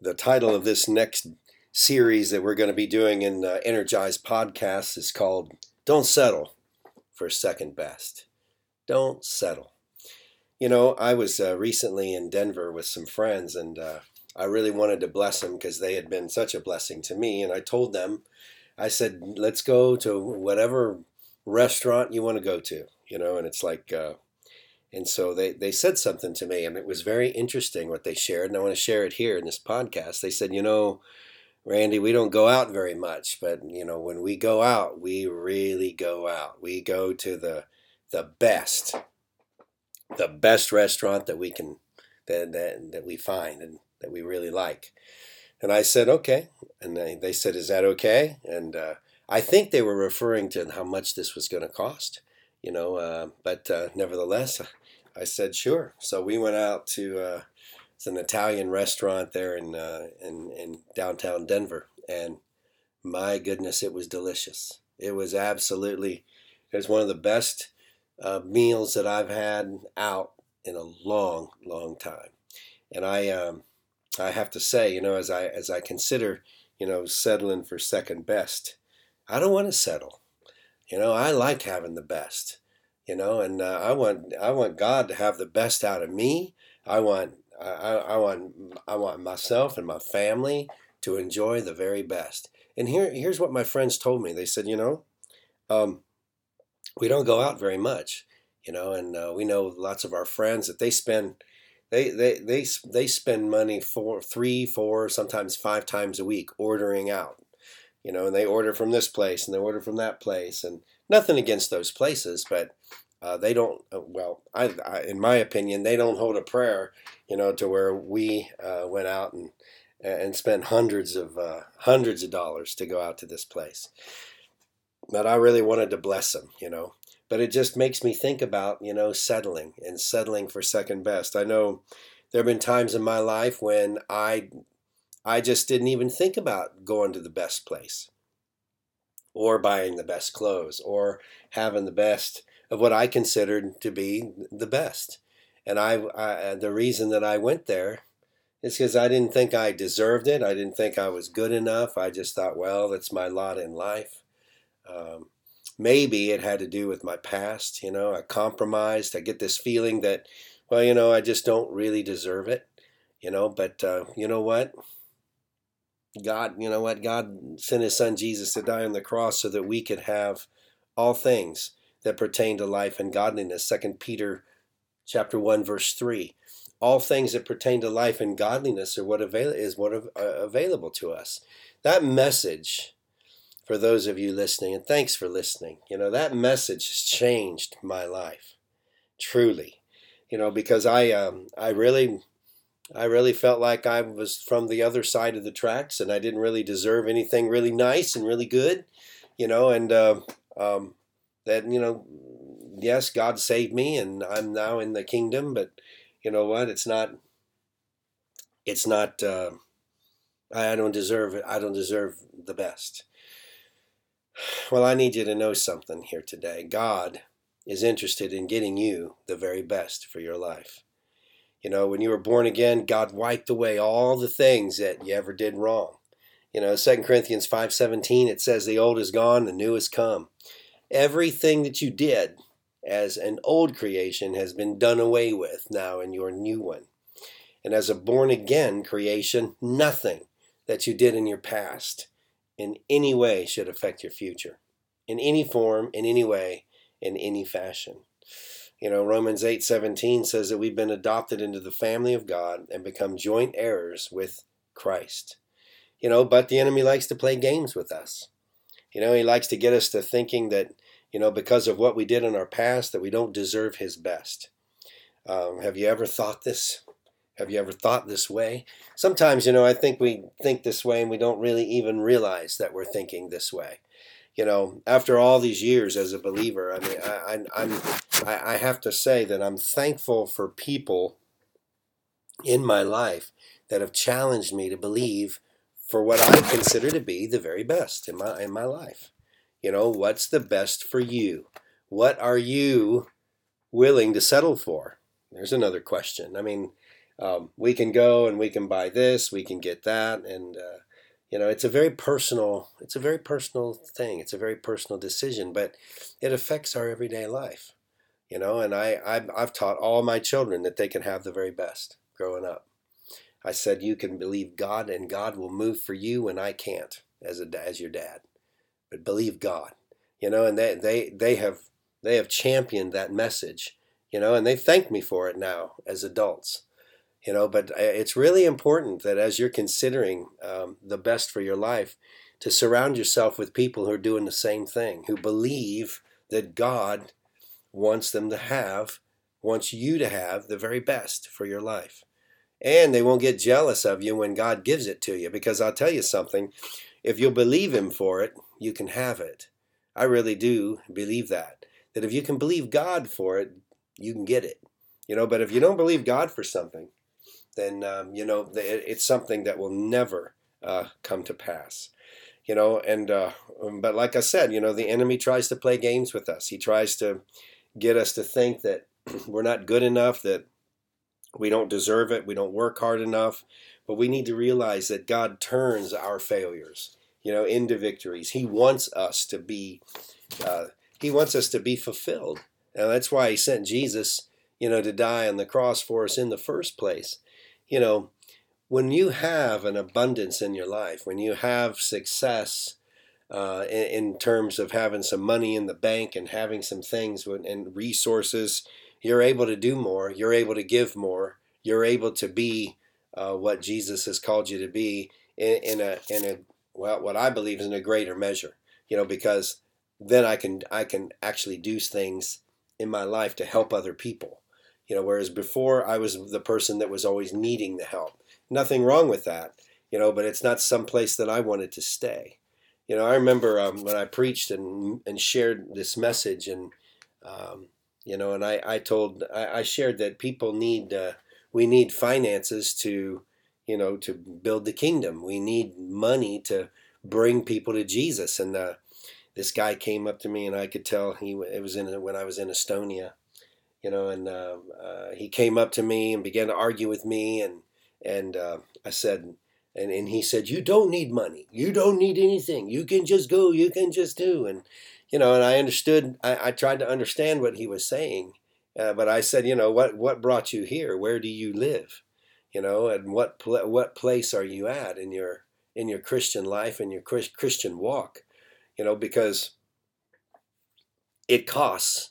the title of this next series that we're going to be doing in uh, Energized Podcasts is called Don't Settle for Second Best. Don't settle. You know, I was uh, recently in Denver with some friends and uh, I really wanted to bless them because they had been such a blessing to me. And I told them, I said, let's go to whatever restaurant you want to go to, you know, and it's like, uh, and so they, they said something to me, and it was very interesting what they shared, and I want to share it here in this podcast. They said, you know, Randy, we don't go out very much, but you know, when we go out, we really go out. We go to the the best, the best restaurant that we can that that, that we find and that we really like. And I said, okay. And they, they said, is that okay? And uh, I think they were referring to how much this was going to cost, you know. Uh, but uh, nevertheless, I said, sure. So we went out to uh, it's an Italian restaurant there in, uh, in, in downtown Denver. And my goodness, it was delicious. It was absolutely, it was one of the best uh, meals that I've had out in a long, long time. And I, um, I have to say, you know, as I as I consider, you know, settling for second best, I don't want to settle. You know, I like having the best. You know, and uh, I want I want God to have the best out of me. I want I, I want I want myself and my family to enjoy the very best. And here here's what my friends told me. They said, you know, um, we don't go out very much. You know, and uh, we know lots of our friends that they spend they they they they spend money for three, four, sometimes five times a week ordering out. You know, and they order from this place and they order from that place, and nothing against those places, but uh, they don't. Uh, well, I, I, in my opinion, they don't hold a prayer. You know, to where we uh, went out and and spent hundreds of uh, hundreds of dollars to go out to this place. But I really wanted to bless them. You know, but it just makes me think about you know settling and settling for second best i know there have been times in my life when i i just didn't even think about going to the best place or buying the best clothes or having the best of what i considered to be the best and i, I the reason that i went there is because i didn't think i deserved it i didn't think i was good enough i just thought well that's my lot in life um, maybe it had to do with my past. You know, I compromised. I get this feeling that, well, you know, I just don't really deserve it. You know, but uh, you know what? God, you know what? God sent His Son Jesus to die on the cross so that we could have all things that pertain to life and godliness. Second Peter, chapter one, verse three. All things that pertain to life and godliness are what avail- is what uh, available to us. That message for those of you listening, and thanks for listening. You know, that message has changed my life, truly. You know, because I, um, I really, I really felt like I was from the other side of the tracks, and I didn't really deserve anything really nice and really good. You know, and uh, um, that you know, yes, God saved me, and I'm now in the kingdom. But you know what? It's not. It's not. Uh, I don't deserve it. I don't deserve the best. Well, I need you to know something here today. God is interested in getting you the very best for your life. You know, when you were born again, God wiped away all the things that you ever did wrong. You know, 2 Corinthians 5:17 it says the old is gone, the new has come. Everything that you did as an old creation has been done away with now in your new one. And as a born again creation, nothing that you did in your past in any way should affect your future, in any form, in any way, in any fashion. You know, Romans 8:17 says that we've been adopted into the family of God and become joint heirs with Christ. You know, but the enemy likes to play games with us. You know, he likes to get us to thinking that, you know, because of what we did in our past, that we don't deserve his best. Um, have you ever thought this? Have you ever thought this way? Sometimes, you know, I think we think this way and we don't really even realize that we're thinking this way. You know, after all these years as a believer, I mean, I, I'm, I, I have to say that I'm thankful for people in my life that have challenged me to believe for what I consider to be the very best in my in my life. You know, what's the best for you? What are you willing to settle for? There's another question. I mean, um, we can go and we can buy this, we can get that, and uh, you know, it's a very personal. It's a very personal thing. It's a very personal decision, but it affects our everyday life. You know, and I I've, I've taught all my children that they can have the very best growing up. I said you can believe God, and God will move for you when I can't as a as your dad, but believe God. You know, and they they they have they have championed that message. You know, and they thank me for it now as adults you know but uh, it's really important that as you're considering um, the best for your life to surround yourself with people who are doing the same thing who believe that god wants them to have wants you to have the very best for your life. And they won't get jealous of you when god gives it to you because i'll tell you something if you'll believe him for it you can have it. I really do believe that that if you can believe god for it you can get it you know but if you don't believe god for something then um, you know it's something that will never uh, come to pass. You know, and uh, um, but like I said, you know, the enemy tries to play games with us. He tries to get us to think that we're not good enough, that we don't deserve it, we don't work hard enough. But we need to realize that God turns our failures, you know, into victories. He wants us to be, uh, He wants us to be fulfilled, and that's why He sent Jesus, you know, to die on the cross for us in the first place you know, when you have an abundance in your life, when you have success uh, in, in, terms of having some money in the bank and having some things and resources, you're able to do more. You're able to give more. You're able to be uh, what Jesus has called you to be in, in a in a well, what I believe is in a greater measure. You know, because then I can I can actually do things in my life to help other people. You know, whereas before I was the person that was always needing the help. Nothing wrong with that, you know, but it's not some place that I wanted to stay. You know, I remember um, when I preached and and shared this message, and um, you know, and I I told I, I shared that people need uh, we need finances to you know to build the kingdom. We need money to bring people to Jesus, and uh, this guy came up to me, and I could tell he it was in when I was in Estonia you know, and uh, uh, he came up to me and began to argue with me, and and uh, I said, and and he said, you don't need money, you don't need anything, you can just go, you can just do, and you know, and I understood, I, I tried to understand what he was saying, uh, but I said, you know, what what brought you here? Where do you live? You know, and what pl- what place are you at in your in your Christian life and your Christian walk? You know, because it costs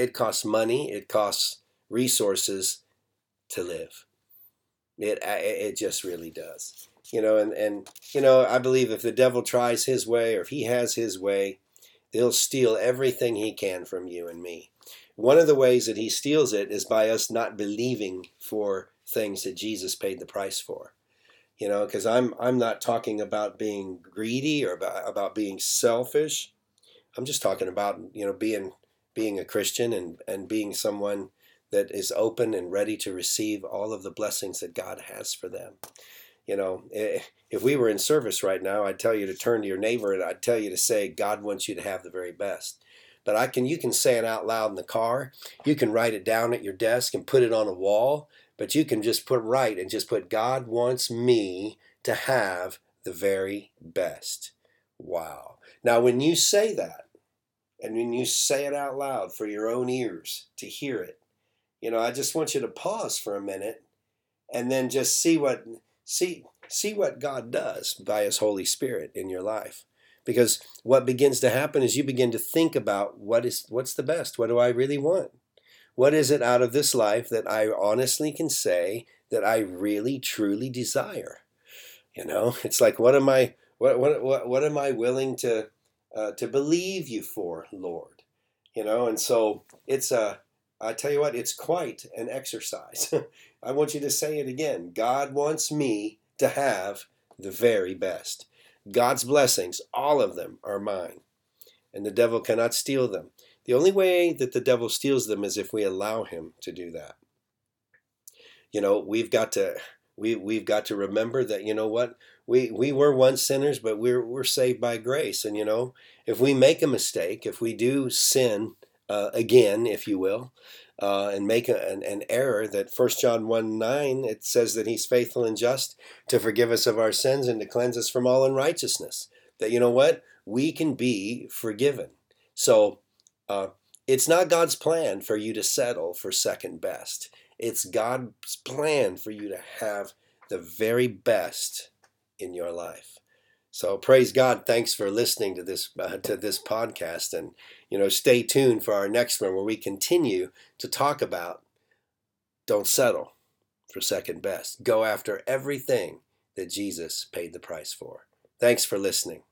it costs money, it costs resources to live. It it just really does. You know, and and you know, I believe if the devil tries his way or if he has his way, he'll steal everything he can from you and me. One of the ways that he steals it is by us not believing for things that Jesus paid the price for. You know, because I'm I'm not talking about being greedy or about, about being selfish. I'm just talking about you know being being a Christian and, and being someone that is open and ready to receive all of the blessings that God has for them. You know, if we were in service right now, I'd tell you to turn to your neighbor and I'd tell you to say, God wants you to have the very best. But I can, you can say it out loud in the car. You can write it down at your desk and put it on a wall. But you can just put right and just put, God wants me to have the very best. Wow. Now, when you say that, and when you say it out loud for your own ears to hear it, you know, I just want you to pause for a minute and then just see what see see what God does by his Holy Spirit in your life. Because what begins to happen is you begin to think about what is what's the best? What do I really want? What is it out of this life that I honestly can say that I really truly desire? You know, it's like what am I what what what, what am I willing to uh, to believe you for, Lord. You know, and so it's a, I tell you what, it's quite an exercise. I want you to say it again. God wants me to have the very best. God's blessings, all of them are mine, and the devil cannot steal them. The only way that the devil steals them is if we allow him to do that. You know, we've got to we we've got to remember that you know what we we were once sinners, but we're we're saved by grace. And you know, if we make a mistake, if we do sin uh, again, if you will, uh, and make a, an, an error that 1 John 1 9, it says that he's faithful and just to forgive us of our sins and to cleanse us from all unrighteousness. That, you know what? We can be forgiven. So uh, it's not God's plan for you to settle for second best. It's God's plan for you to have the very best in your life. So praise God. Thanks for listening to this uh, to this podcast, and you know, stay tuned for our next one where we continue to talk about don't settle for second best. Go after everything that Jesus paid the price for. Thanks for listening.